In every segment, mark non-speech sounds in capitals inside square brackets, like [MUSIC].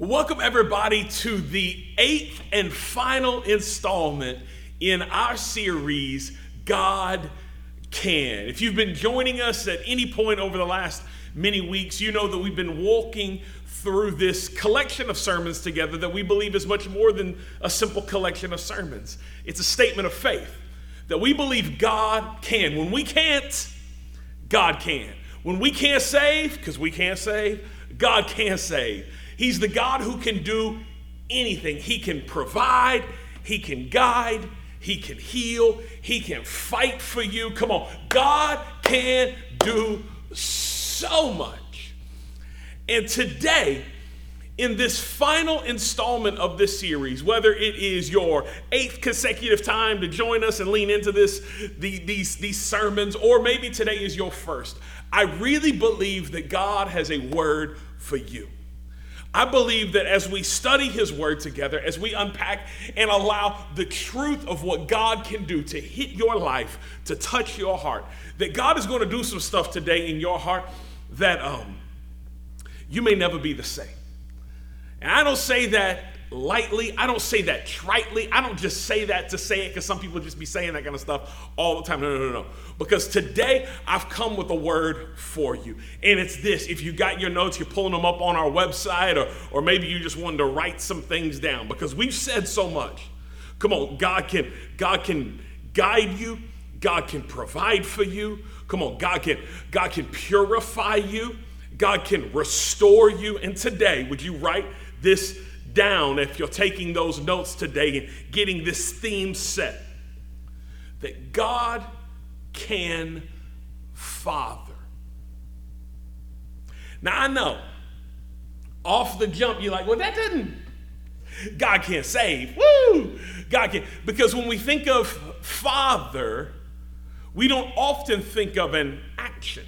Welcome, everybody, to the eighth and final installment in our series, God Can. If you've been joining us at any point over the last many weeks, you know that we've been walking through this collection of sermons together that we believe is much more than a simple collection of sermons. It's a statement of faith that we believe God can. When we can't, God can. When we can't save, because we can't save, God can save. He's the God who can do anything. He can provide, He can guide, He can heal, He can fight for you. Come on, God can do so much. And today, in this final installment of this series, whether it is your eighth consecutive time to join us and lean into this, the, these, these sermons, or maybe today is your first, I really believe that God has a word for you. I believe that as we study His Word together, as we unpack and allow the truth of what God can do to hit your life, to touch your heart, that God is going to do some stuff today in your heart that um, you may never be the same. And I don't say that lightly. I don't say that tritely. I don't just say that to say it because some people just be saying that kind of stuff all the time. No, no, no, no. Because today I've come with a word for you. And it's this. If you got your notes, you're pulling them up on our website, or, or maybe you just wanted to write some things down because we've said so much. Come on, God can, God can guide you, God can provide for you. Come on, God can, God can purify you, God can restore you. And today, would you write this down if you're taking those notes today and getting this theme set that God can father. Now I know off the jump you're like, well, that doesn't, God can't save. Woo! God can. Because when we think of father, we don't often think of an action,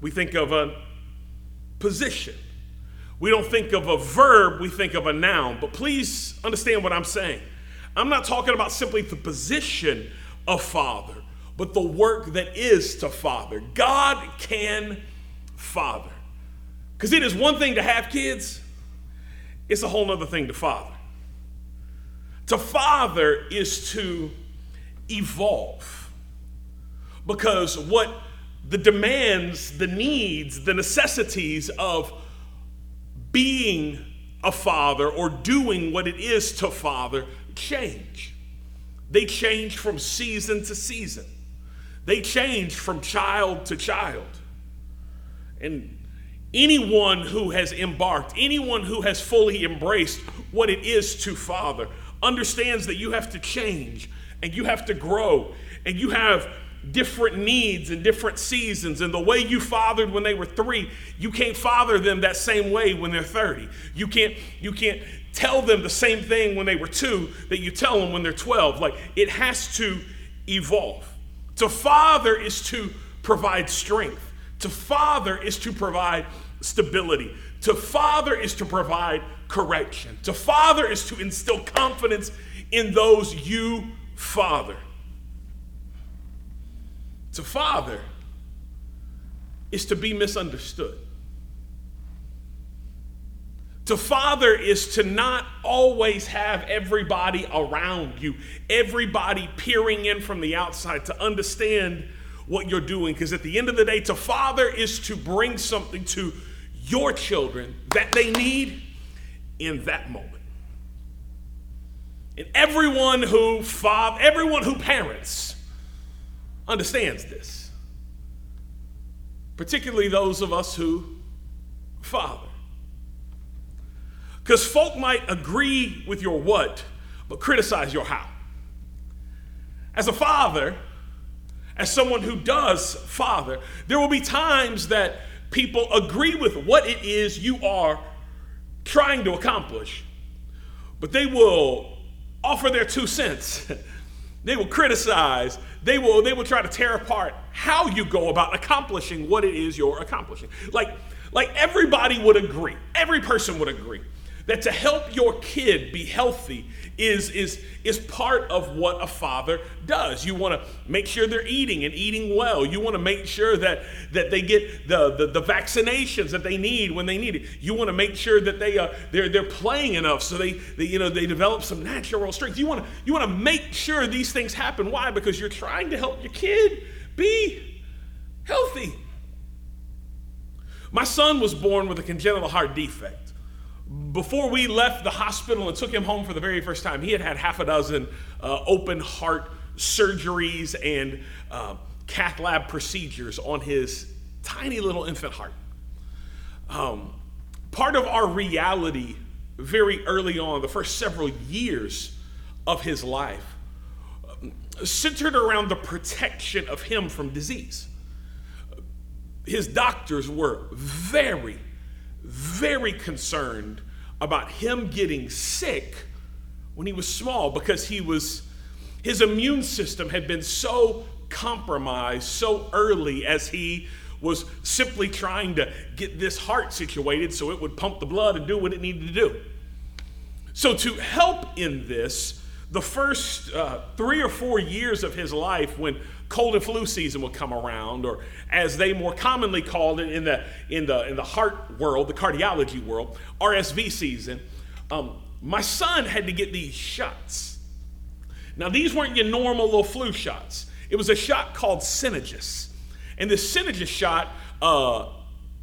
we think of a position. We don't think of a verb, we think of a noun. But please understand what I'm saying. I'm not talking about simply the position of father, but the work that is to father. God can father. Because it is one thing to have kids, it's a whole other thing to father. To father is to evolve. Because what the demands, the needs, the necessities of being a father or doing what it is to father change. They change from season to season. They change from child to child. And anyone who has embarked, anyone who has fully embraced what it is to father, understands that you have to change and you have to grow and you have different needs and different seasons. And the way you fathered when they were three, you can't father them that same way when they're 30. You can't, you can't tell them the same thing when they were two that you tell them when they're 12. Like it has to evolve. To father is to provide strength, to father is to provide stability, to father is to provide correction, to father is to instill confidence in those you father. To father is to be misunderstood. To father is to not always have everybody around you, everybody peering in from the outside to understand what you're doing. Because at the end of the day, to father is to bring something to your children that they need in that moment. And everyone who father, everyone who parents, understands this, particularly those of us who father. Because folk might agree with your what, but criticize your how. As a father, as someone who does father, there will be times that people agree with what it is you are trying to accomplish, but they will offer their two cents. [LAUGHS] they will criticize they will they will try to tear apart how you go about accomplishing what it is you're accomplishing like like everybody would agree every person would agree that to help your kid be healthy is, is, is part of what a father does. You want to make sure they're eating and eating well. You want to make sure that, that they get the, the, the, vaccinations that they need when they need it. You want to make sure that they, uh, they're, they're playing enough so they, they, you know, they develop some natural strength. You want to you want to make sure these things happen. Why? Because you're trying to help your kid be healthy. My son was born with a congenital heart defect before we left the hospital and took him home for the very first time, he had had half a dozen uh, open heart surgeries and uh, cath lab procedures on his tiny little infant heart. Um, part of our reality very early on, the first several years of his life, centered around the protection of him from disease. His doctors were very, very concerned about him getting sick when he was small because he was his immune system had been so compromised so early as he was simply trying to get this heart situated so it would pump the blood and do what it needed to do. So, to help in this, the first uh, three or four years of his life, when cold and flu season would come around, or as they more commonly called it in the, in the, in the heart world, the cardiology world, RSV season, um, my son had to get these shots. Now, these weren't your normal little flu shots. It was a shot called Synagis. And this Synagis shot, uh,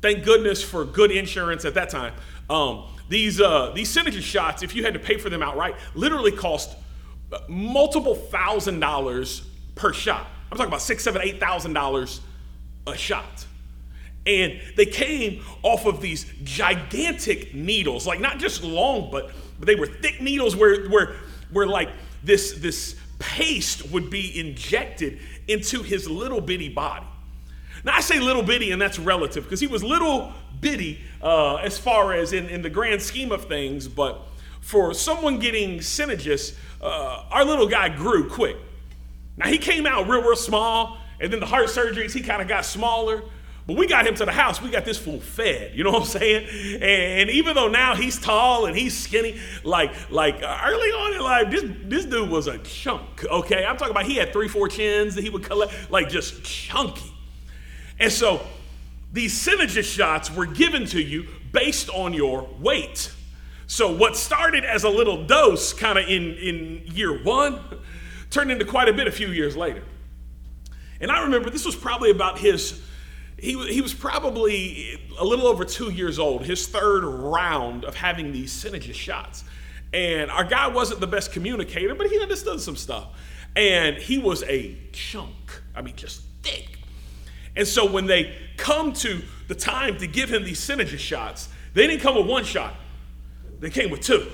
thank goodness for good insurance at that time, um, these, uh, these Synagis shots, if you had to pay for them outright, literally cost multiple thousand dollars per shot. I'm talking about six, seven, eight thousand dollars a shot. And they came off of these gigantic needles, like not just long, but, but they were thick needles where, where, where like this, this paste would be injected into his little bitty body. Now I say little bitty, and that's relative because he was little bitty uh, as far as in, in the grand scheme of things, but for someone getting Synagis, uh, our little guy grew quick. Now he came out real, real small, and then the heart surgeries, he kind of got smaller. But we got him to the house. We got this fool fed. You know what I'm saying? And even though now he's tall and he's skinny, like like uh, early on in life, this this dude was a chunk. Okay, I'm talking about he had three, four chins that he would collect, like just chunky. And so these Synagis shots were given to you based on your weight. So what started as a little dose, kind of in in year one turned into quite a bit a few years later. And I remember this was probably about his, he, he was probably a little over two years old, his third round of having these Synagis shots. And our guy wasn't the best communicator, but he understood some stuff. And he was a chunk, I mean, just thick. And so when they come to the time to give him these Synagis shots, they didn't come with one shot, they came with two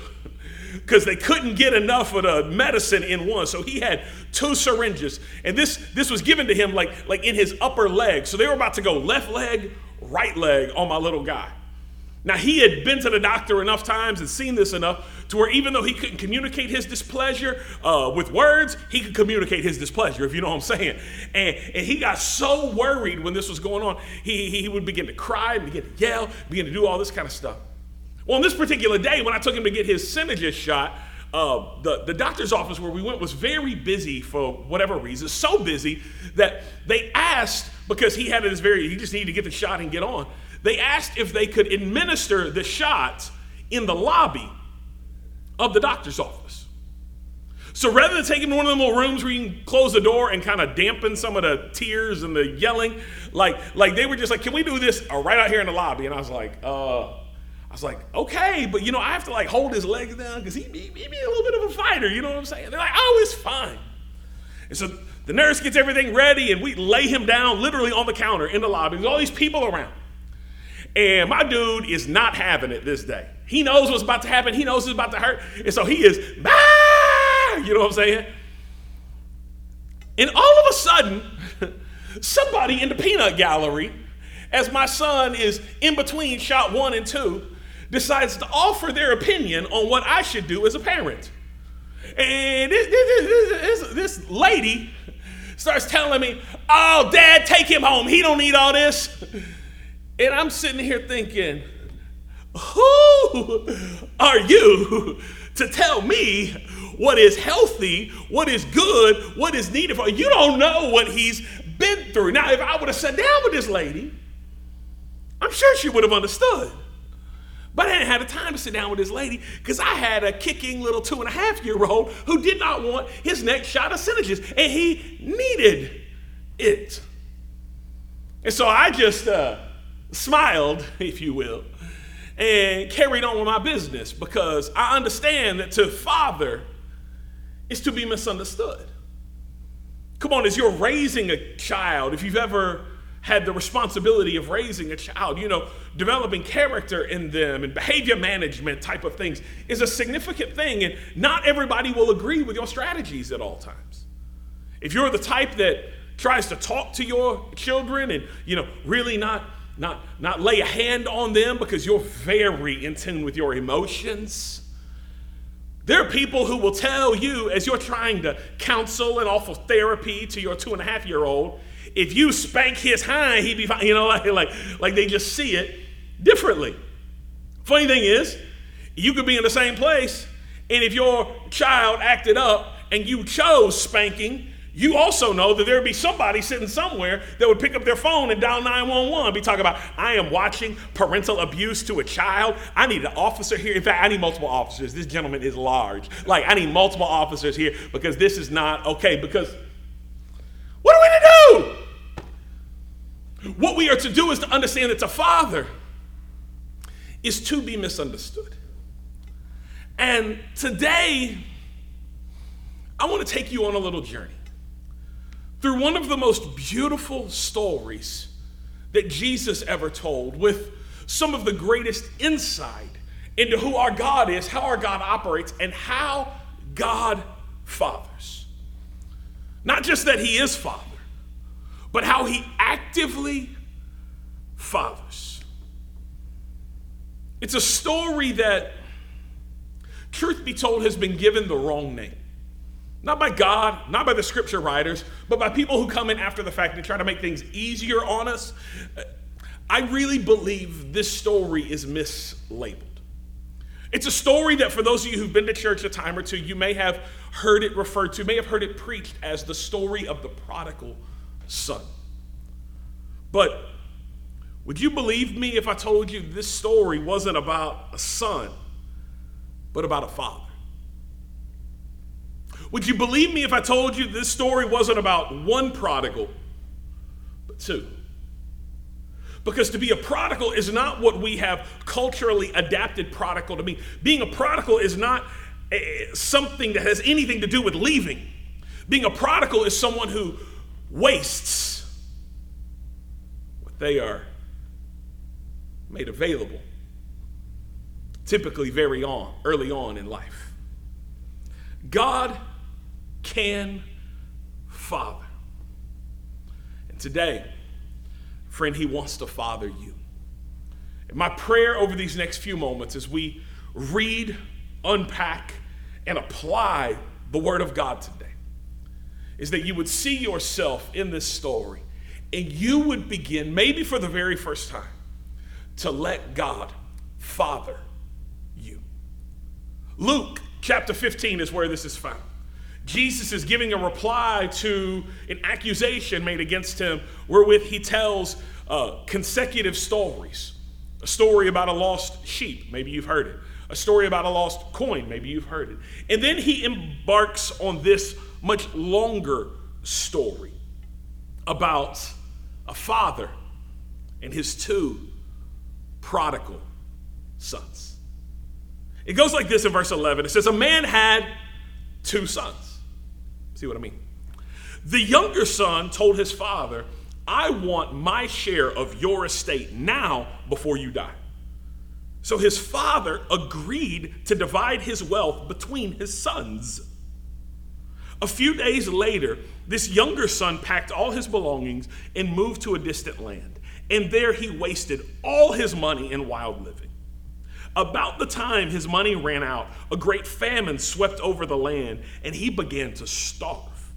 because they couldn't get enough of the medicine in one. So he had two syringes, and this this was given to him like like in his upper leg. So they were about to go left leg, right leg on my little guy. Now he had been to the doctor enough times and seen this enough to where even though he couldn't communicate his displeasure uh, with words, he could communicate his displeasure, if you know what I'm saying. And, and he got so worried when this was going on, he, he would begin to cry, and begin to yell, begin to do all this kind of stuff. Well, on this particular day, when I took him to get his Synagis shot, uh, the, the doctor's office where we went was very busy for whatever reason, so busy that they asked, because he had this very, he just needed to get the shot and get on, they asked if they could administer the shots in the lobby of the doctor's office. So rather than taking him into one of them little rooms where you can close the door and kind of dampen some of the tears and the yelling, like, like they were just like, can we do this uh, right out here in the lobby? And I was like, uh, I was like, okay, but you know, I have to like hold his legs down because he, he, he be a little bit of a fighter, you know what I'm saying? They're like, oh, it's fine. And so the nurse gets everything ready and we lay him down literally on the counter in the lobby. There's all these people around. And my dude is not having it this day. He knows what's about to happen. He knows it's about to hurt. And so he is, bah! you know what I'm saying? And all of a sudden, [LAUGHS] somebody in the peanut gallery, as my son is in between shot one and two, decides to offer their opinion on what I should do as a parent. And this, this, this, this, lady starts telling me, "Oh, Dad, take him home. He don't need all this." And I'm sitting here thinking, "Who who are you to tell me what is healthy, what is good, what is needed for? You don't know what he's been through. Now, if I would have sat down with this lady, I'm sure she would have understood. But I didn't have the time to sit down with this lady because I had a kicking little two and a half year old who did not want his next shot of Synagis, and he needed it. And so I just uh, smiled, if you will, and carried on with my business because I understand that to father is to be misunderstood. Come on, as you're raising a child, if you've ever had the responsibility of raising a child, you know, developing character in them and behavior management type of things is a significant thing. And not everybody will agree with your strategies at all times. If you're the type that tries to talk to your children and, you know, really not not not lay a hand on them because you're very in tune with your emotions. There are people who will tell you as you're trying to counsel and offer therapy to your two and a half year old, if you spank his hind, he'd be fine. You know, [LAUGHS] like, like, like they just see it differently. Funny thing is, you could be in the same place, and if your child acted up and you chose spanking, you also know that there would be somebody sitting somewhere that would pick up their phone and dial 911 and be talking about, I am watching parental abuse to a child. I need an officer here. In fact, I need multiple officers. This gentleman is large. Like, I need multiple officers here because this is not okay. Because what are we to do? What we are to do is to understand that to father is to be misunderstood. And today, I want to take you on a little journey through one of the most beautiful stories that Jesus ever told, with some of the greatest insight into who our God is, how our God operates, and how God fathers. Not just that He is Father but how he actively fathers. It's a story that, truth be told, has been given the wrong name. Not by God, not by the scripture writers, but by people who come in after the fact and try to make things easier on us. I really believe this story is mislabeled. It's a story that, for those of you who've been to church a time or two, you may have heard it referred to, may have heard it preached as the story of the prodigal son. But would you believe me if I told you this story wasn't about a son, but about a father? Would you believe me if I told you this story wasn't about one prodigal, but two? Because to be a prodigal is not what we have culturally adapted prodigal to mean. Being a prodigal is not a, eh, something that has anything to do with leaving. Being a prodigal is someone who wastes what they are made available, typically very on, early on in life. God can father. And today, friend, he wants to father you. And my prayer over these next few moments as we read, unpack, and apply the Word of God today is that you would see yourself in this story and you would begin, maybe for the very first time, to let God father you. Luke chapter 15 is where this is found. Jesus is giving a reply to an accusation made against him, wherewith he tells uh, consecutive stories. A story about a lost sheep, maybe you've heard it. A story about a lost coin, maybe you've heard it. And then he embarks on this much longer story about a father and his two prodigal sons. It goes like this in verse 11 it says, A man had two sons. See what I mean? The younger son told his father, I want my share of your estate now before you die. So his father agreed to divide his wealth between his sons. A few days later, this younger son packed all his belongings and moved to a distant land. And there he wasted all his money in wild living. About the time his money ran out, a great famine swept over the land, and he began to starve.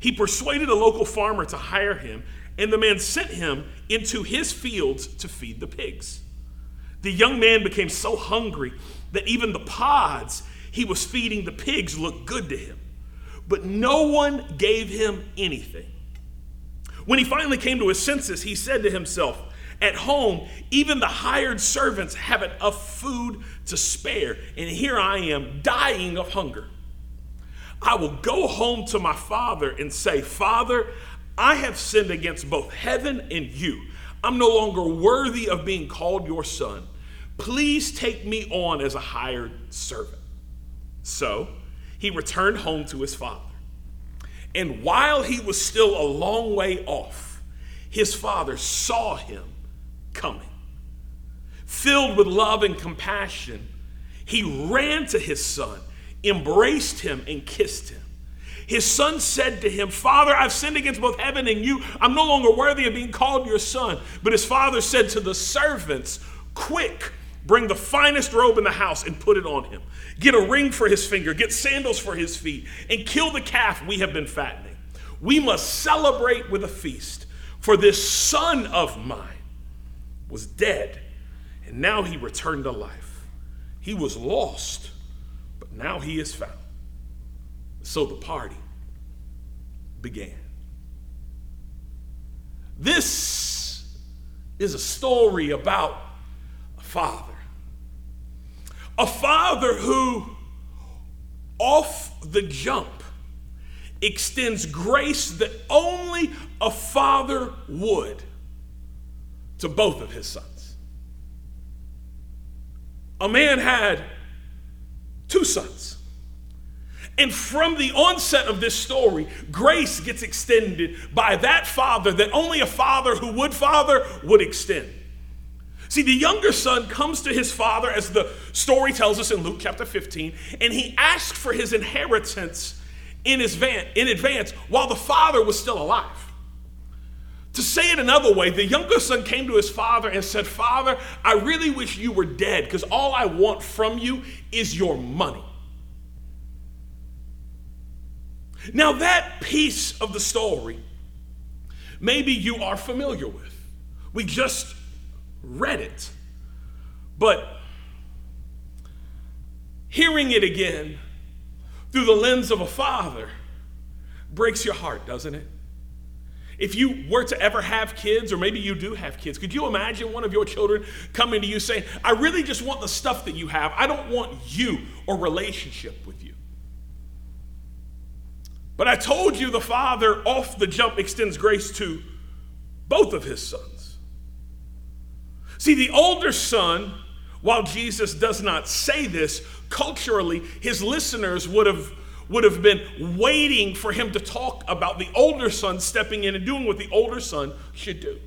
He persuaded a local farmer to hire him, and the man sent him into his fields to feed the pigs. The young man became so hungry that even the pods he was feeding the pigs looked good to him. But no one gave him anything. When he finally came to his senses, he said to himself, At home, even the hired servants have enough food to spare, and here I am dying of hunger. I will go home to my father and say, Father, I have sinned against both heaven and you. I'm no longer worthy of being called your son. Please take me on as a hired servant. So he returned home to his father. And while he was still a long way off, his father saw him coming. Filled with love and compassion, he ran to his son, embraced him, and kissed him. His son said to him, Father, I've sinned against both heaven and you. I'm no longer worthy of being called your son. But his father said to the servants, Quick, bring the finest robe in the house and put it on him. Get a ring for his finger, get sandals for his feet, and kill the calf we have been fattening. We must celebrate with a feast, for this son of mine was dead, and now he returned to life. He was lost, but now he is found. So the party began. This is a story about a father. A father who, off the jump, extends grace that only a father would to both of his sons. A man had two sons. And from the onset of this story, grace gets extended by that father that only a father who would father would extend. See, the younger son comes to his father, as the story tells us in Luke chapter 15, and he asked for his inheritance in, his van, in advance while the father was still alive. To say it another way, the younger son came to his father and said, Father, I really wish you were dead because all I want from you is your money. Now, that piece of the story, maybe you are familiar with. We just read it. But hearing it again through the lens of a father breaks your heart, doesn't it? If you were to ever have kids, or maybe you do have kids, could you imagine one of your children coming to you saying, I really just want the stuff that you have. I don't want you or relationship with you. But I told you the Father off the jump extends grace to both of his sons. See, the older son, while Jesus does not say this, culturally, his listeners would have, would have been waiting for him to talk about the older son stepping in and doing what the older son should do.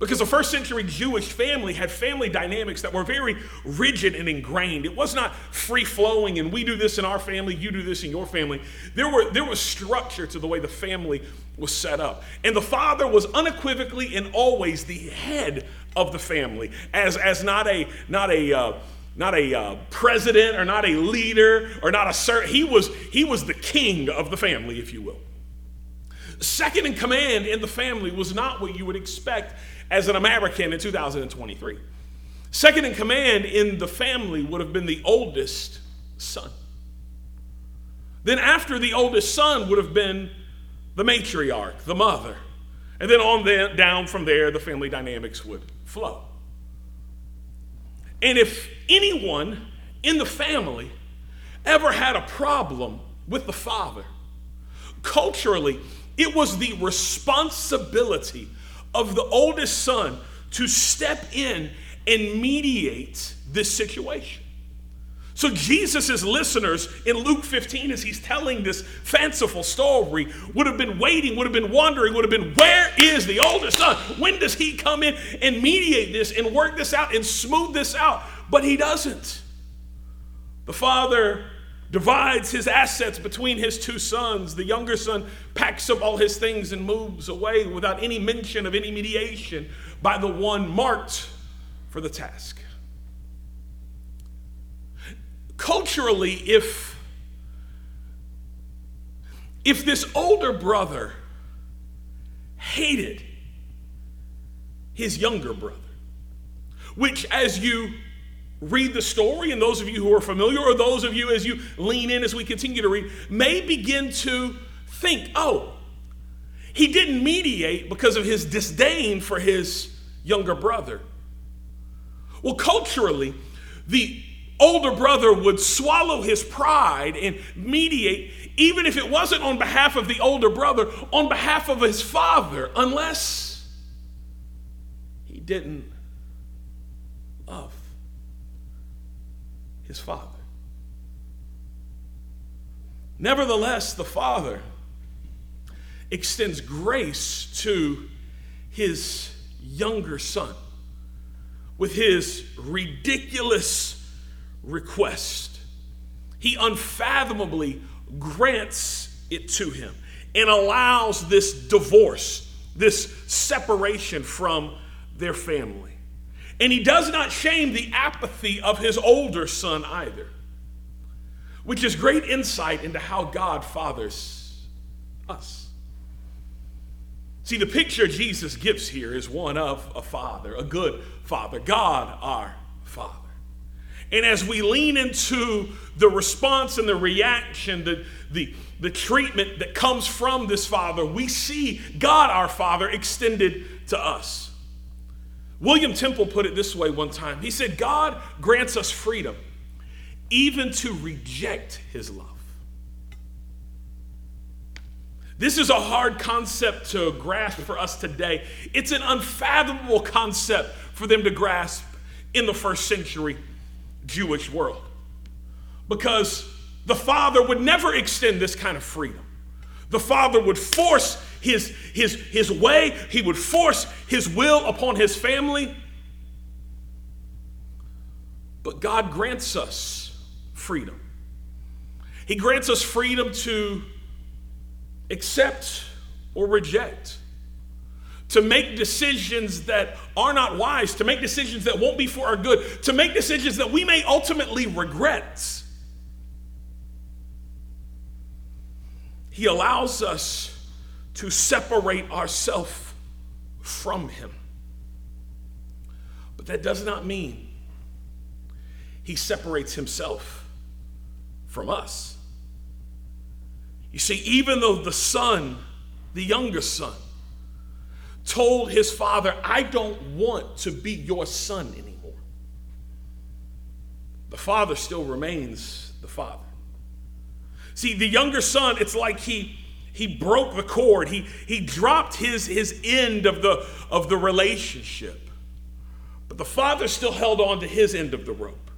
Because the first century Jewish family had family dynamics that were very rigid and ingrained. It was not free flowing and we do this in our family, you do this in your family. There, were, there was structure to the way the family was set up. And the father was unequivocally and always the head of the family, as, as not a, not a, uh, not a uh, president or not a leader or not a sir. He was, he was the king of the family, if you will. Second in command in the family was not what you would expect as an American in 2023. Second in command in the family would have been the oldest son. Then, after the oldest son, would have been the matriarch, the mother. And then on the, down from there, the family dynamics would flow. And if anyone in the family ever had a problem with the father, culturally, it was the responsibility of the oldest son to step in and mediate this situation. So, Jesus' listeners in Luke 15, as he's telling this fanciful story, would have been waiting, would have been wondering, would have been, where is the oldest son? When does he come in and mediate this and work this out and smooth this out? But he doesn't. The father divides his assets between his two sons. The younger son packs up all his things and moves away without any mention of any mediation by the one marked for the task. Culturally, if if this older brother hated his younger brother, which, as you read the story, and those of you who are familiar, or those of you as you lean in as we continue to read, may begin to think, oh, he didn't mediate because of his disdain for his younger brother. Well, culturally, the older brother would swallow his pride and mediate, even if it wasn't on behalf of the older brother, on behalf of his father, unless he didn't love his father. Nevertheless, the father extends grace to his younger son with his ridiculous request. He unfathomably grants it to him and allows this divorce, this separation from their family. And he does not shame the apathy of his older son either, which is great insight into how God fathers us. See, the picture Jesus gives here is one of a father, a good father, God our Father. And as we lean into the response and the reaction, the, the, the treatment that comes from this Father, we see God our Father extended to us. William Temple put it this way one time He said, God grants us freedom even to reject his love. This is a hard concept to grasp for us today. It's an unfathomable concept for them to grasp in the first century Jewish world. Because the father would never extend this kind of freedom. The father would force his, his, his way, he would force his will upon his family. But God grants us freedom. He grants us freedom to accept or reject to make decisions that are not wise, to make decisions that won't be for our good, to make decisions that we may ultimately regret. He allows us to separate ourselves from Him. But that does not mean He separates Himself from us. You see, even though the son, the younger son, told his father, I don't want to be your son anymore. The father still remains the father. See, the younger son, it's like he he broke the cord. He he dropped his his end of the of the relationship. But the father still held on to his end of the rope.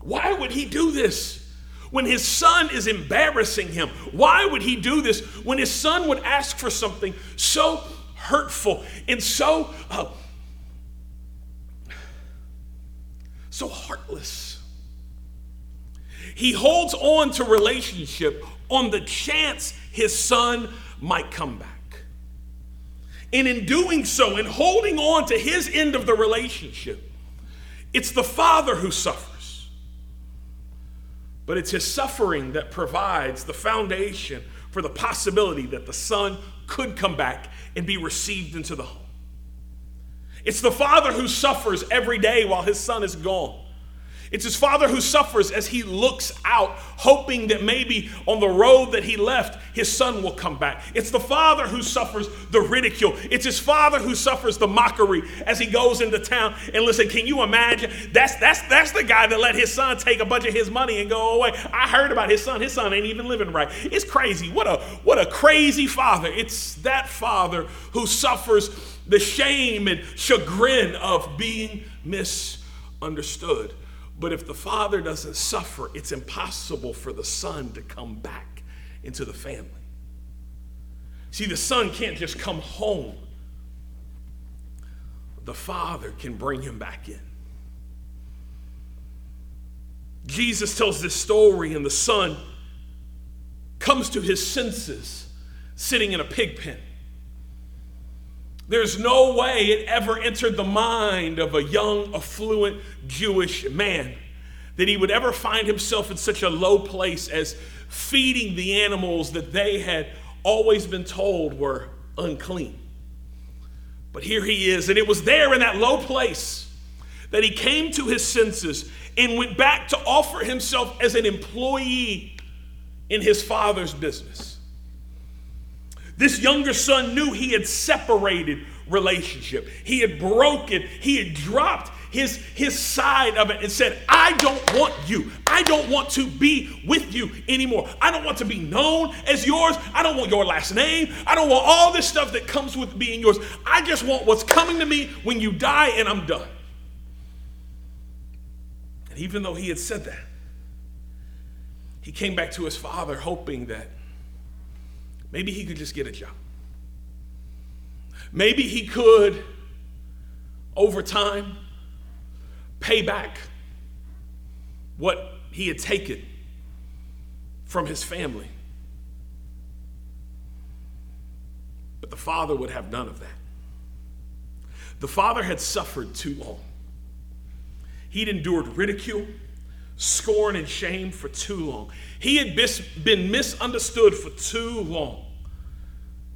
Why would he do this? when his son is embarrassing him? Why would he do this when his son would ask for something so hurtful and so uh, so heartless? He holds on to relationship on the chance his son might come back. And in doing so, in holding on to his end of the relationship, it's the father who suffers. But it's his suffering that provides the foundation for the possibility that the son could come back and be received into the home. It's the father who suffers every day while his son is gone. It's his father who suffers as he looks out, hoping that maybe on the road that he left, his son will come back. It's the father who suffers the ridicule. It's his father who suffers the mockery as he goes into town. And listen, can you imagine? That's that's that's the guy that let his son take a bunch of his money and go away. I heard about his son. His son ain't even living right. It's crazy. What a what a crazy father. It's that father who suffers the shame and chagrin of being misunderstood. But if the father doesn't suffer, it's impossible for the son to come back into the family. See, the son can't just come home, the father can bring him back in. Jesus tells this story, and the son comes to his senses sitting in a pig pen. There's no way it ever entered the mind of a young, affluent Jewish man that he would ever find himself in such a low place as feeding the animals that they had always been told were unclean. But here he is, and it was there in that low place that he came to his senses and went back to offer himself as an employee in his father's business. This younger son knew he had separated relationship. He had broken, he had dropped his, his side of it and said, I don't want you. I don't want to be with you anymore. I don't want to be known as yours. I don't want your last name. I don't want all this stuff that comes with being yours. I just want what's coming to me when you die and I'm done. And even though he had said that, he came back to his father hoping that maybe he could just get a job. Maybe he could, over time, pay back what he had taken from his family. But the father would have none of that. The father had suffered too long. He'd endured ridicule, scorn, and shame for too long. He had been misunderstood for too long.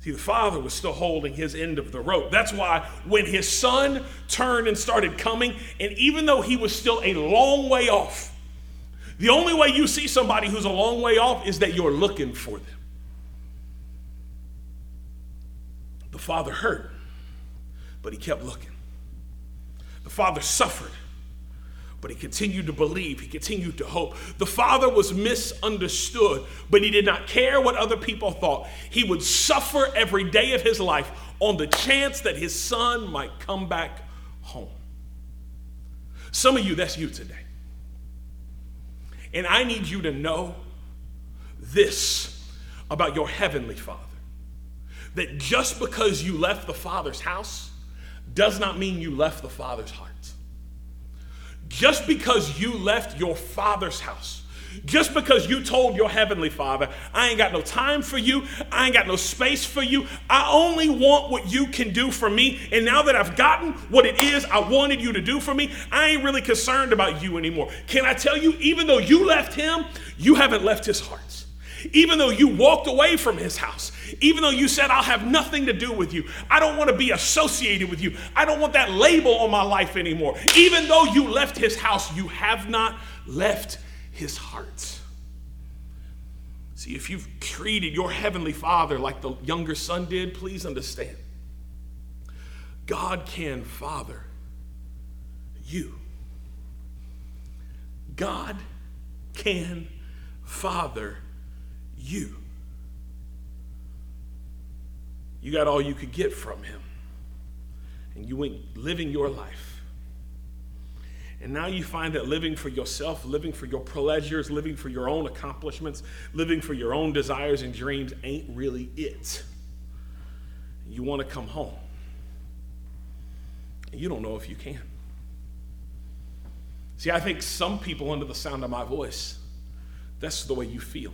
See, the father was still holding his end of the rope. That's why when his son turned and started coming, and even though he was still a long way off, the only way you see somebody who's a long way off is that you're looking for them. The father hurt, but he kept looking. The father suffered, but he continued to believe, he continued to hope. The father was misunderstood, but he did not care what other people thought. He would suffer every day of his life on the chance that his son might come back home. Some of you, that's you today. And I need you to know this about your heavenly father that just because you left the father's house does not mean you left the father's heart. Just because you left your father's house, just because you told your heavenly father, I ain't got no time for you, I ain't got no space for you, I only want what you can do for me. And now that I've gotten what it is I wanted you to do for me, I ain't really concerned about you anymore. Can I tell you, even though you left him, you haven't left his heart. Even though you walked away from his house, even though you said, I'll have nothing to do with you, I don't want to be associated with you, I don't want that label on my life anymore. Even though you left his house, you have not left his heart. See, if you've treated your heavenly father like the younger son did, please understand God can father you. God can father you. You got all you could get from him. And you went living your life. And now you find that living for yourself, living for your pleasures, living for your own accomplishments, living for your own desires and dreams ain't really it. You want to come home. And you don't know if you can. See, I think some people, under the sound of my voice, that's the way you feel.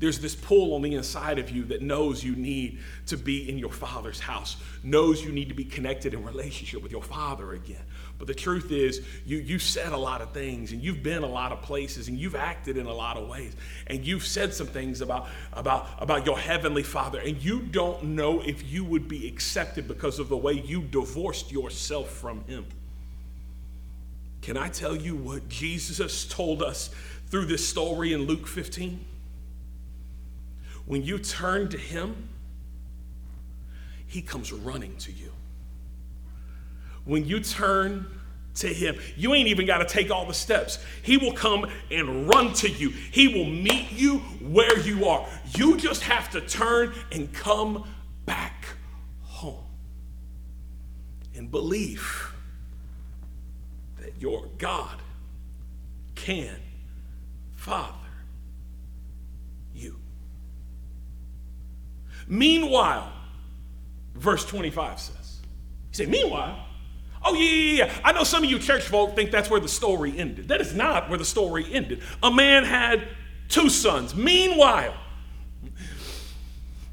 There's this pull on the inside of you that knows you need to be in your father's house, knows you need to be connected in relationship with your father again. But the truth is, you, you said a lot of things and you've been a lot of places and you've acted in a lot of ways. And you've said some things about, about, about your heavenly father. And you don't know if you would be accepted because of the way you divorced yourself from him. Can I tell you what Jesus told us through this story in Luke 15? When you turn to Him, He comes running to you. When you turn to Him, you ain't even got to take all the steps. He will come and run to you, He will meet you where you are. You just have to turn and come back home and believe that your God can, Father, Meanwhile, verse 25 says, You say, Meanwhile? Oh, yeah, yeah, yeah. I know some of you church folk think that's where the story ended. That is not where the story ended. A man had two sons. Meanwhile,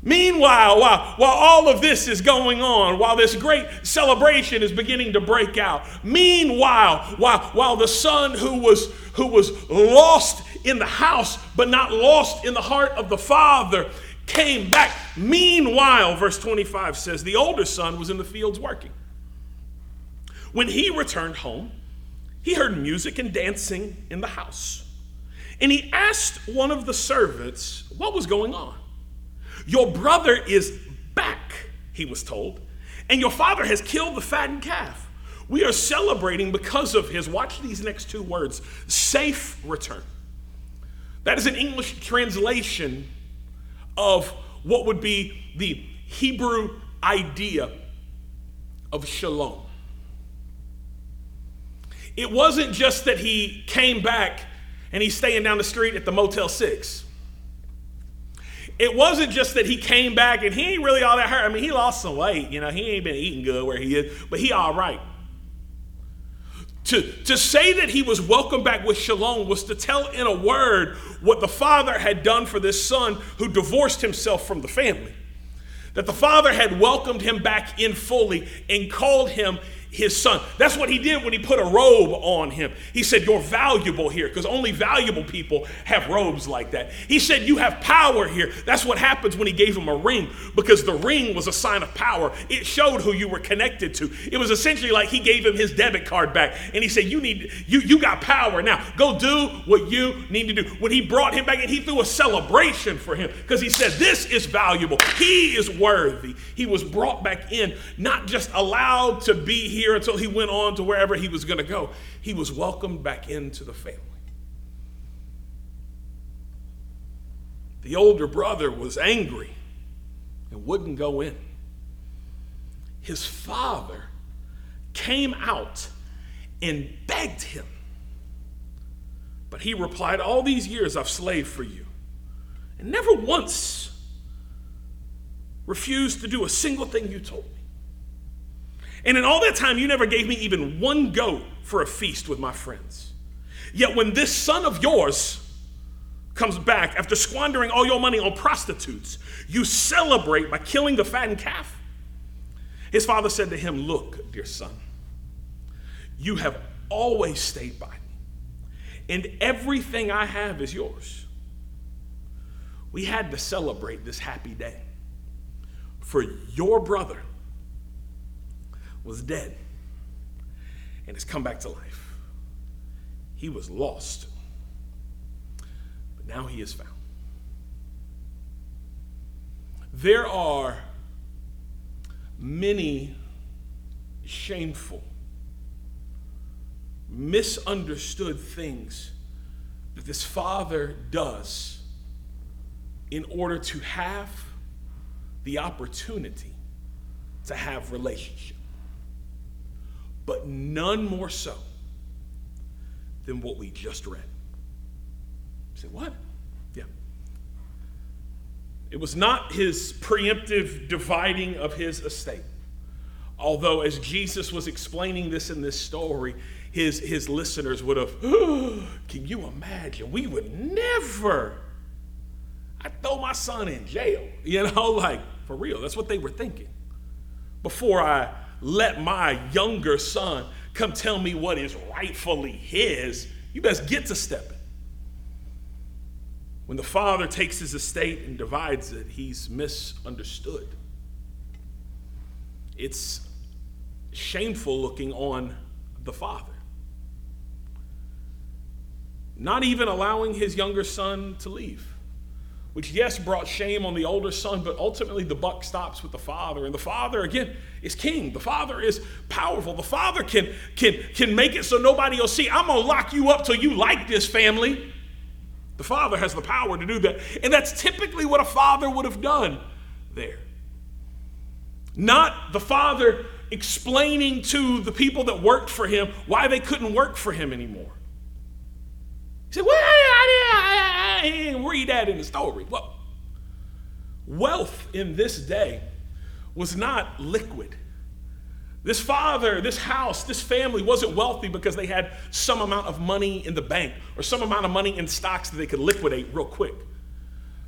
Meanwhile, while, while all of this is going on, while this great celebration is beginning to break out, meanwhile, while, while the son who was, who was lost in the house but not lost in the heart of the father came back. Meanwhile, verse 25 says, the older son was in the fields working. When he returned home, he heard music and dancing in the house. And he asked one of the servants what was going on. Your brother is back, he was told, and your father has killed the fattened calf. We are celebrating because of his, watch these next two words, safe return. That is an English translation of what would be the Hebrew idea of shalom. It wasn't just that he came back and he's staying down the street at the Motel 6. It wasn't just that he came back and he ain't really all that hurt. I mean, he lost some weight, you know, he ain't been eating good where he is, but he all right. To, to say that he was welcomed back with shalom was to tell in a word what the father had done for this son who divorced himself from the family. That the father had welcomed him back in fully and called him his son. That's what he did when he put a robe on him. He said, You're valuable here, because only valuable people have robes like that. He said, You have power here. That's what happens when he gave him a ring, because the ring was a sign of power. It showed who you were connected to. It was essentially like he gave him his debit card back, and he said, You need you, you got power. Now go do what you need to do. When he brought him back and he threw a celebration for him, because he said, This is valuable. He is worthy. He was brought back in, not just allowed to be here here until he went on to wherever he was going to go. He was welcomed back into the family. The older brother was angry and wouldn't go in. His father came out and begged him. But he replied, All these years I've slaved for you, and never once refused to do a single thing you told me. And in all that time, you never gave me even one goat for a feast with my friends. Yet when this son of yours comes back after squandering all your money on prostitutes, you celebrate by killing the fattened calf. His father said to him, Look, dear son, you have always stayed by me, and everything I have is yours. We had to celebrate this happy day for your brother was dead and has come back to life. He was lost, but now he is found. There are many shameful, misunderstood things that this father does in order to have the opportunity to have relationship but none more so than what we just read. You say, what? Yeah. It was not his preemptive dividing of his estate. Although, as Jesus was explaining this in this story, his, his listeners would have, oh, [GASPS] can you imagine? We would never, I'd throw my son in jail. You know, [LAUGHS] like, for real, that's what they were thinking. Before I let my younger son come tell me what is rightfully his, you best get to stepping. When the father takes his estate and divides it, he's misunderstood. It's shameful looking on the father. Not even allowing his younger son to leave which yes brought shame on the older son but ultimately the buck stops with the father. And the father again is king. The father is powerful. The father can can can make it so nobody will see i'm gonna lock you up till you like this family. The father has the power to do that. And that's typically what a father would have done there. Not the father explaining to the people that worked for him why they couldn't work for him anymore said well I, I, I, didn't read that in the story. Well, wealth in this day was not liquid. This father, this house, this family wasn't wealthy because they had some amount of money in the bank or some amount of money in stocks that they could liquidate real quick.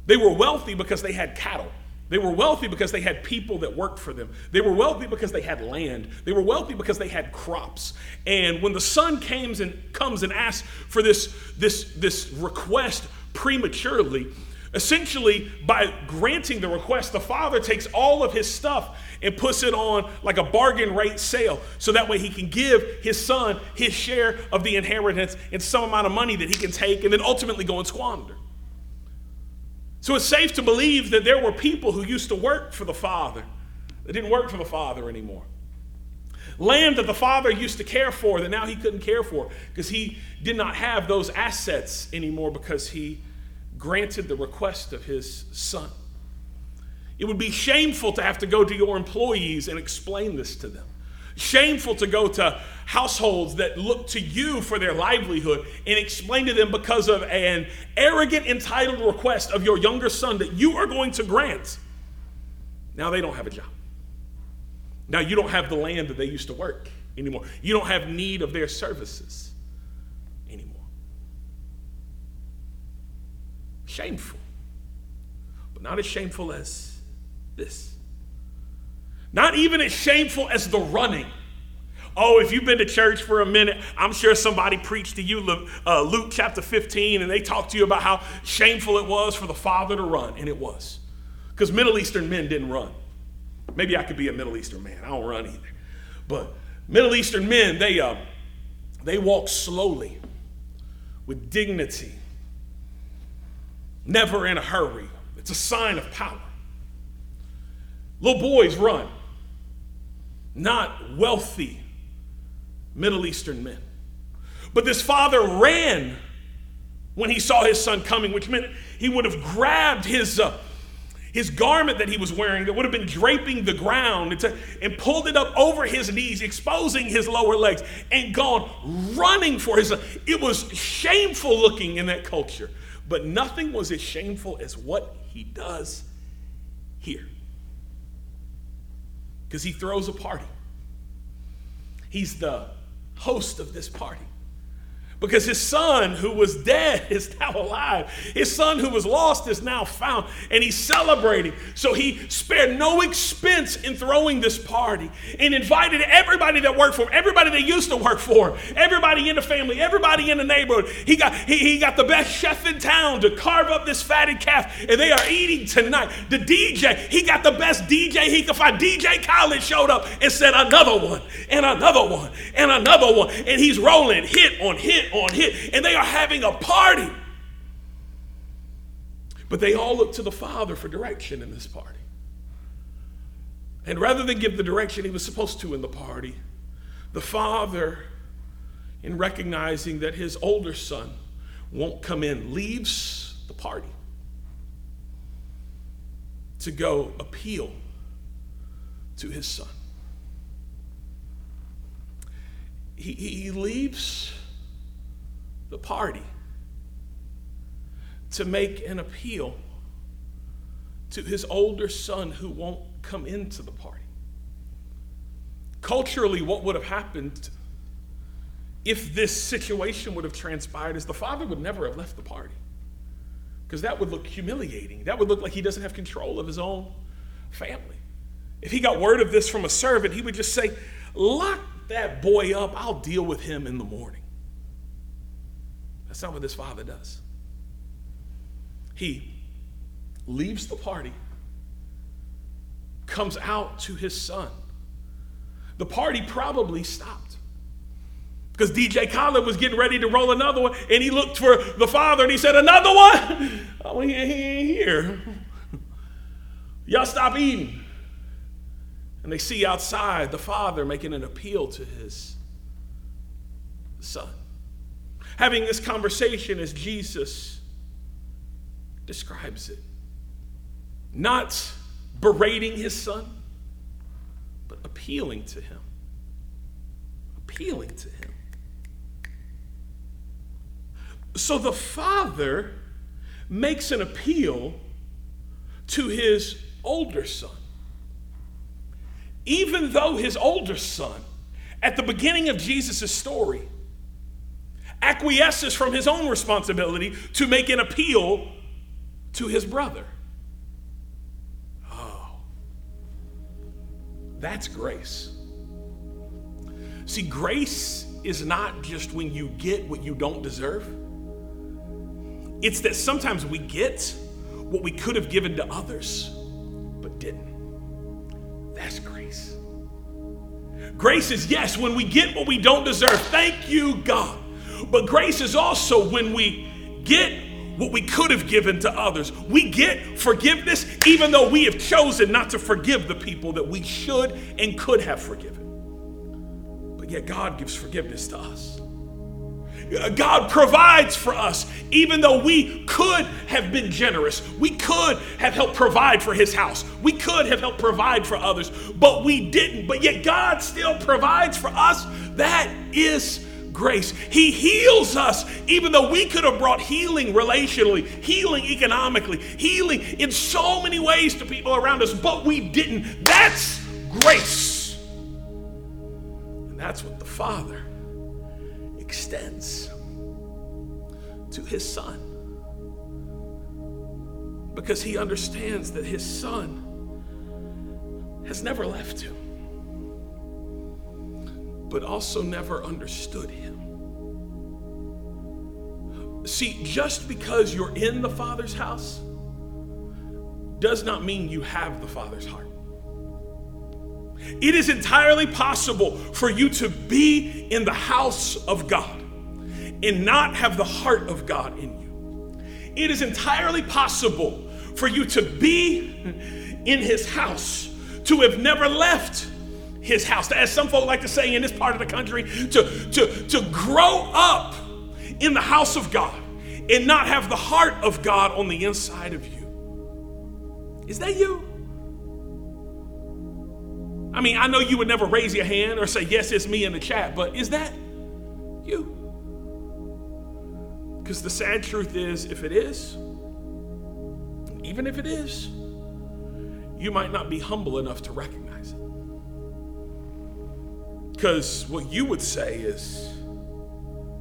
They were wealthy because they had cattle. They were wealthy because they had people that worked for them. They were wealthy because they had land. They were wealthy because they had crops. And when the son comes and comes and asks for this, this, this request prematurely, Essentially, by granting the request, the father takes all of his stuff and puts it on like a bargain rate sale so that way he can give his son his share of the inheritance and some amount of money that he can take and then ultimately go and squander. So it's safe to believe that there were people who used to work for the father that didn't work for the father anymore. Land that the father used to care for that now he couldn't care for because he did not have those assets anymore because he granted the request of his son. It would be shameful to have to go to your employees and explain this to them. Shameful to go to households that look to you for their livelihood and explain to them because of an arrogant, entitled request of your younger son that you are going to grant. Now they don't have a job. Now you don't have the land that they used to work anymore. You don't have need of their services anymore. Shameful. But not as shameful as this. Not even as shameful as the running. Oh, if you've been to church for a minute, I'm sure somebody preached to you uh, Luke chapter 15 and they talked to you about how shameful it was for the father to run, and it was. Because Middle Eastern men didn't run. Maybe I could be a Middle Eastern man. I don't run either. But Middle Eastern men, they, uh, they walk slowly with dignity, never in a hurry. It's a sign of power. Little boys run, not wealthy Middle Eastern men. But this father ran when he saw his son coming, which meant he would have grabbed his, uh, his garment that he was wearing that would have been draping the ground and, pulled it up over his knees, exposing his lower legs, and gone running for his son. It was shameful looking in that culture, but nothing was as shameful as what he does here. Because he throws a party. He's the host of this party because his son who was dead [LAUGHS] is now alive. His son who was lost is now found, and he's celebrating. So he spared no expense in throwing this party and invited everybody that worked for him, everybody that used to work for him, everybody in the family, everybody in the neighborhood. He got, he, he got the best chef in town to carve up this fatted calf, and they are eating tonight. The DJ, he got the best DJ he could find. DJ Khaled showed up and said, Another one, and another one, and another one. And he's rolling hit on hit on him, and they are having a party. But they all look to the Father for direction in this party. And rather than give the direction he was supposed to in the party, the Father, in recognizing that his older son won't come in, leaves the party to go appeal to his son. He, he leaves the party to make an appeal to his older son who won't come into the party. Culturally, what would have happened if this situation would have transpired is the father would never have left the party. Because that would look humiliating. That would look like he doesn't have control of his own family. If he got word of this from a servant, he would just say, Lock that boy up. I'll deal with him in the morning. That's not what this father does. He leaves the party, comes out to his son. The party probably stopped because DJ Khaled was getting ready to roll another one, and he looked for the father and he said, Another one? [LAUGHS] Oh, he ain't here. [LAUGHS] Y'all stop eating. And they see outside the father making an appeal to his son having this conversation as Jesus describes it. Not berating his son, but appealing to him. Appealing to him. So the father makes an appeal to his older son. Even though his older son, at the beginning of Jesus' story, acquiesces from his own responsibility to make an appeal to his brother. Oh, that's grace. See, grace is not just when you get what you don't deserve, it's that sometimes we get what we could have given to others, but didn't. That's grace. Grace is, yes, when we get what we don't deserve. Thank you, God. But grace is also when we get what we could have given to others. We get forgiveness even though we have chosen not to forgive the people that we should and could have forgiven. But yet, God gives forgiveness to us. Uh, God provides for us, even though we could have been generous. We could have helped provide for his house. We could have helped provide for others, but we didn't. But yet, God still provides for us. That is grace. He heals us, even though we could have brought healing relationally, healing economically, healing in so many ways to people around us, but we didn't. That's grace. And that's what the Father extends to his Son. Because he understands that his Son has never left him but also never understood him. See, just because you're in the Father's house does not mean you have the Father's heart. It is entirely possible for you to be in the house of God and not have the heart of God in you. It is entirely possible for you to be in His house, to have never left his house. As some folk like to say in this part of the country, to, to, to grow up in the house of God and not have the heart of God on the inside of you. Is that you? I mean, I know you would never raise your hand or say, Yes, it's me in the chat, but is that you? Because the sad truth is, if it is, even if it is, you might not be humble enough to recognize. Because what you would say is,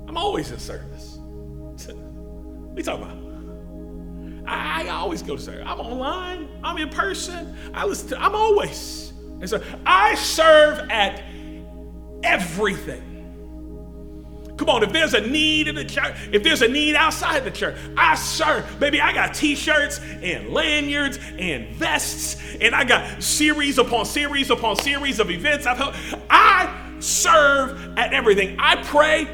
I'm always in service. [LAUGHS] what you talking about? I, I always go to service. I'm online, I'm in person, I listen to, I'm always. And so I serve at everything. Come on, if there's a need in the church, if there's a need outside the church, I serve. Baby, I got t-shirts and lanyards and vests, and I got series upon series upon series of events I've helped. I serve at everything. I pray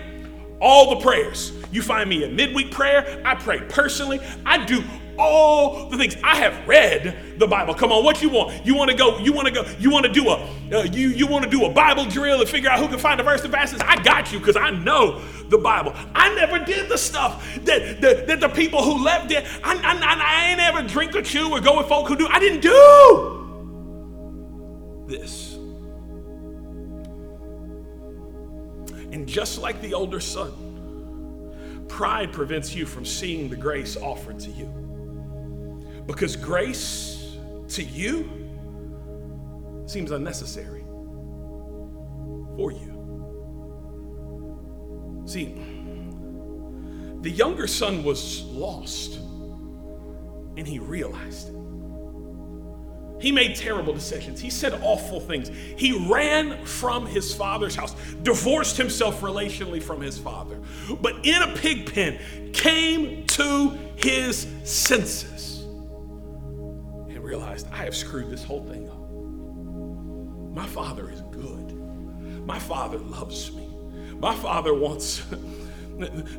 all the prayers. You find me in midweek prayer. I pray personally. I do all the things. I have read the Bible. Come on, what you want? You want to go? You want to go? You want to do a uh, you you want to do a Bible drill and figure out who can find the verse the fastest? I got you because I know the Bible. I never did the stuff that that, that the people who left there. I, I, I ain't ever drink or chew or go with folk who do. I didn't do this. And just like the older son, pride prevents you from seeing the grace offered to you. Because grace to you seems unnecessary for you. See, the younger son was lost and he realized it. He made terrible decisions. He said awful things. He ran from his father's house, divorced himself relationally from his father, but in a pig pen came to his senses and realized, I have screwed this whole thing up. My father is good. My father loves me. My father wants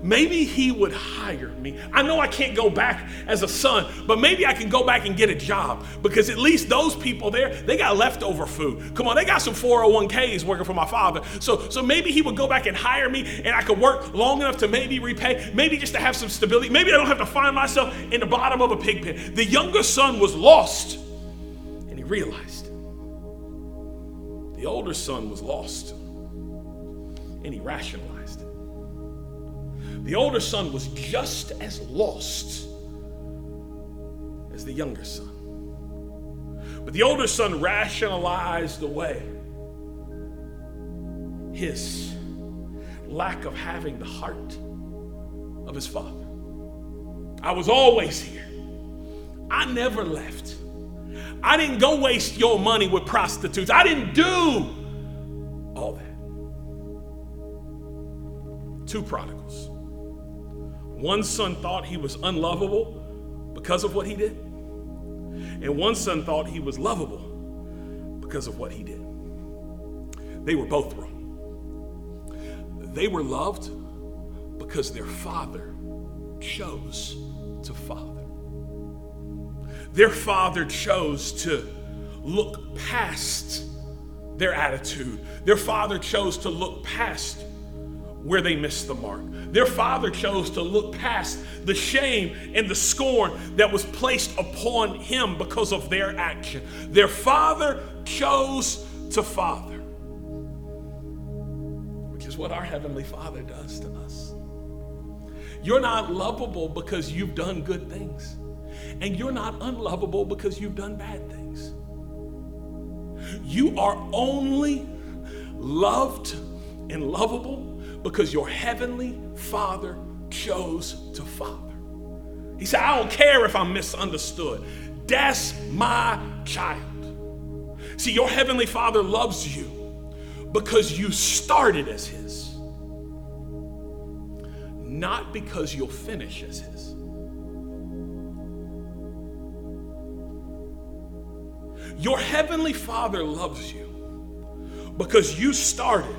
Maybe he would hire me. I know I can't go back as a son, but maybe I can go back and get a job because at least those people there, they got leftover food. Come on, they got some 401ks working for my father. So, so maybe he would go back and hire me and I could work long enough to maybe repay, maybe just to have some stability. Maybe I don't have to find myself in the bottom of a pig pen. The younger son was lost and he realized. The older son was lost and he rationalized. The older son was just as lost as the younger son. But the older son rationalized away his lack of having the heart of his father. I was always here. I never left. I didn't go waste your money with prostitutes. I didn't do all that. Two prodigals. One son thought he was unlovable because of what he did. And one son thought he was lovable because of what he did. They were both wrong. They were loved because their father chose to father. Their father chose to look past their attitude. Their father chose to look past where they missed the mark. Their father chose to look past the shame and the scorn that was placed upon him because of their action. Their father chose to father, which is what our Heavenly Father does to us. You're not lovable because you've done good things, and you're not unlovable because you've done bad things. You are only loved and lovable because your heavenly Father chose to father. He said, I don't care if I'm misunderstood. That's my child. See, your heavenly Father loves you because you started as His, not because you'll finish as His. Your heavenly Father loves you because you started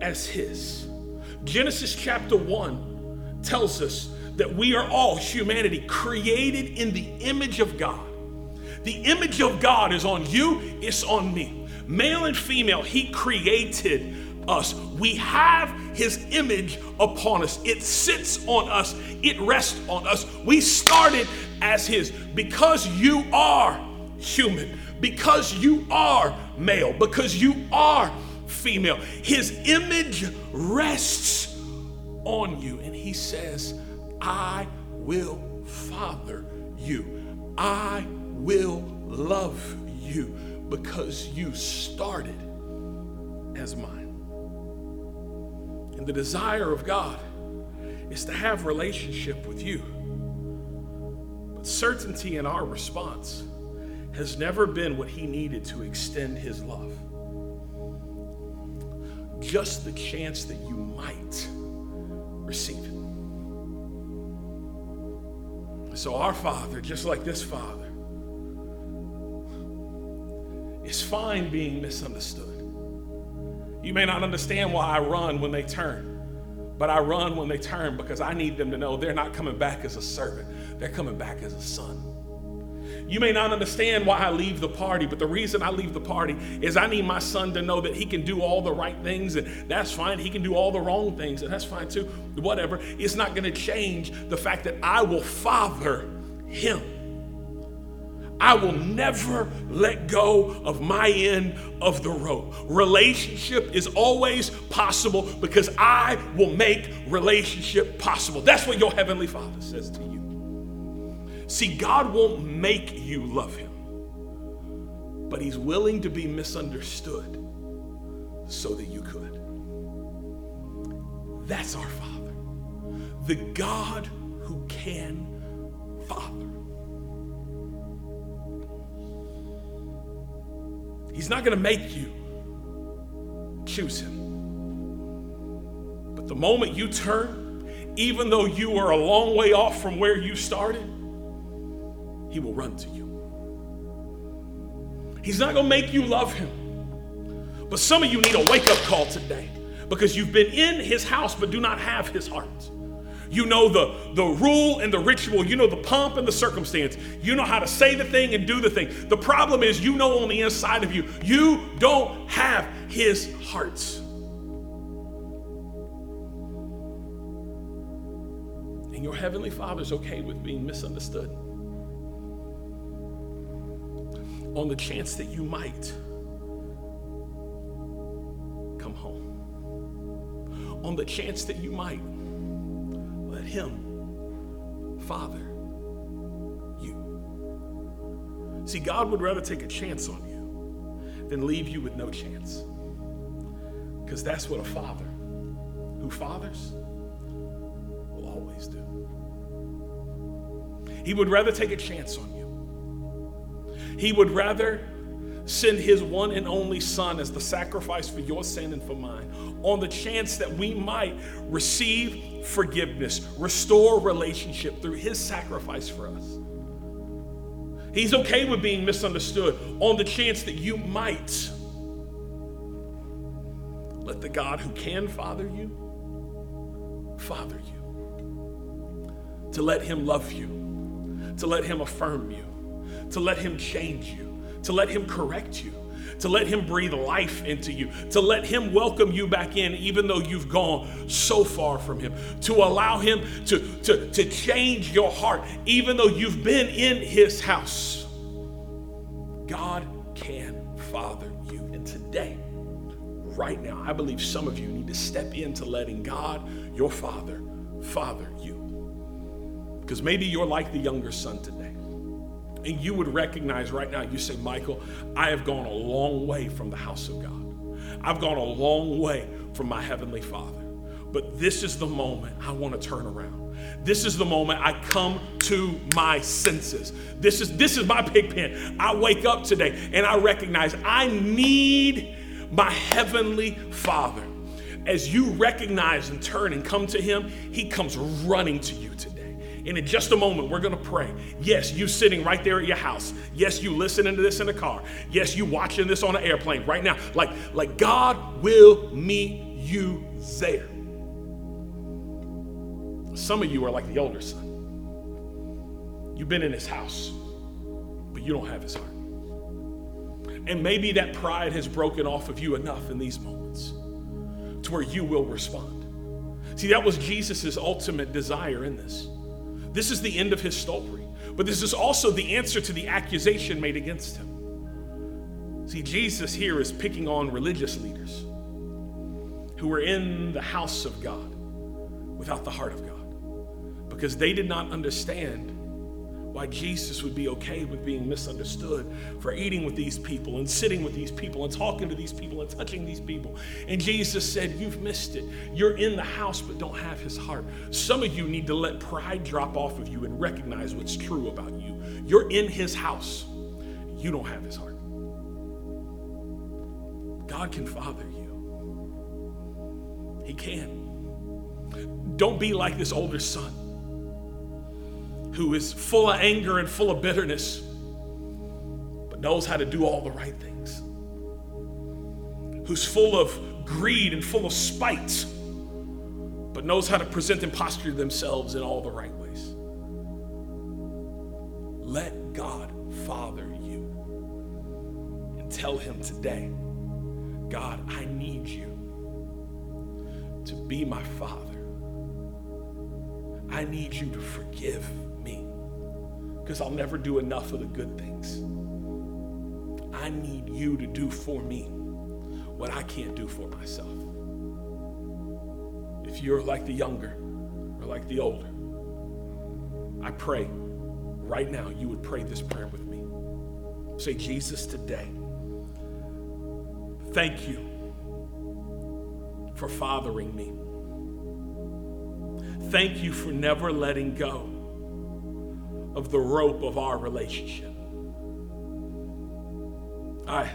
as His. Genesis chapter 1 tells us that we are all humanity created in the image of God. The image of God is on you, it's on me. Male and female, He created us. We have His image upon us. It sits on us, it rests on us. We started as His because you are human, because you are male, because you are female. His image rests on you. And he says, I will father you. I will love you because you started as mine. And the desire of God is to have relationship with you. But certainty in our response has never been what he needed to extend his love just the chance that you might receive it. So, our Father, just like this Father, is fine being misunderstood. You may not understand why I run when they turn, but I run when they turn because I need them to know they're not coming back as a servant, they're coming back as a son. You may not understand why I leave the party, but the reason I leave the party is I need my son to know that he can do all the right things, and that's fine. He can do all the wrong things, and that's fine too. Whatever. It's not going to change the fact that I will father him. I will never let go of my end of the rope. Relationship is always possible because I will make relationship possible. That's what your Heavenly Father says to you. See, God won't make you love Him, but He's willing to be misunderstood so that you could. That's our Father, the God who can Father. He's not going to make you choose Him. But the moment you turn, even though you are a long way off from where you started, he will run to you. He's not going to make you love him. But some of you need a wake up call today because you've been in his house but do not have his heart. You know the, the rule and the ritual. You know the pomp and the circumstance. You know how to say the thing and do the thing. The problem is, you know on the inside of you, you don't have his heart. And your heavenly father's okay with being misunderstood. On the chance that you might come home, on the chance that you might let Him father you. See, God would rather take a chance on you than leave you with no chance. Because that's what a father who fathers will always do. He would rather take a chance on you he would rather send his one and only Son as the sacrifice for your sin and for mine, on the chance that we might receive forgiveness, restore relationship through his sacrifice for us. He's okay with being misunderstood on the chance that you might let the God who can father you, father you. To let him love you, to let him affirm you, to let him change you, to let him correct you to let Him breathe life into you, to let Him welcome you back in, even though you've gone so far from Him, to allow Him to, to, to change your heart, even though you've been in His house. God can father you. And today, right now, I believe some of you need to step into letting God, your Father, father you. Because maybe you're like the younger son today. And you would recognize right now, you say, Michael, I have gone a long way from the house of God. I've gone a long way from my Heavenly Father. But this is the moment I want to turn around. This is the moment I come to my senses. This is this is my pig pen. I wake up today and I recognize I need my heavenly Father. As you recognize and turn and come to him, he comes running to you today. And in just a moment, we're going to pray. Yes, you sitting right there at your house. Yes, you listening to this in the car. Yes, you watching this on an airplane right now. Like, like God will meet you there. Some of you are like the older son. You've been in his house, but you don't have his heart. And maybe that pride has broken off of you enough in these moments to where you will respond. See, that was Jesus' ultimate desire in this. This is the end of his story. But this is also the answer to the accusation made against him. See, Jesus here is picking on religious leaders who were in the house of God without the heart of God because they did not understand why Jesus would be okay with being misunderstood for eating with these people and sitting with these people and talking to these people and touching these people. And Jesus said, You've missed it. You're in the house, but don't have his heart. Some of you need to let pride drop off of you and recognize what's true about you. You're in his house, you don't have his heart. God can father you, he can. Don't be like this older son who is full of anger and full of bitterness, but knows how to do all the right things, who's full of greed and full of spite, but knows how to present and posture themselves in all the right ways. Let God father you and tell Him today, God, I need you to be my father. I need you to forgive because I'll never do enough of the good things. I need you to do for me what I can't do for myself. If you're like the younger or like the older, I pray right now you would pray this prayer with me. Say, Jesus, today, thank you for fathering me. Thank you for never letting go of the rope of our relationship. I,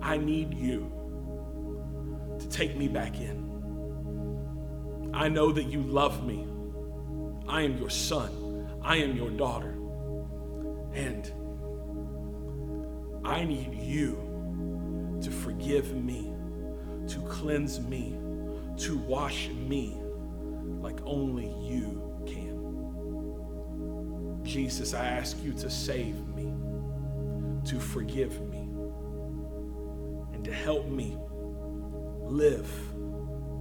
I need you to take me back in. I know that you love me. I am your son. I am your daughter. And I need you to forgive me, to cleanse me, to wash me like only you Jesus, I ask you to save me, to forgive me, and to help me live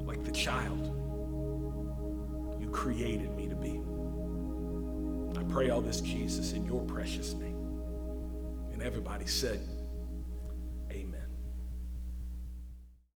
like the child you created me to be. I pray all this, Jesus, in your precious name. And everybody said,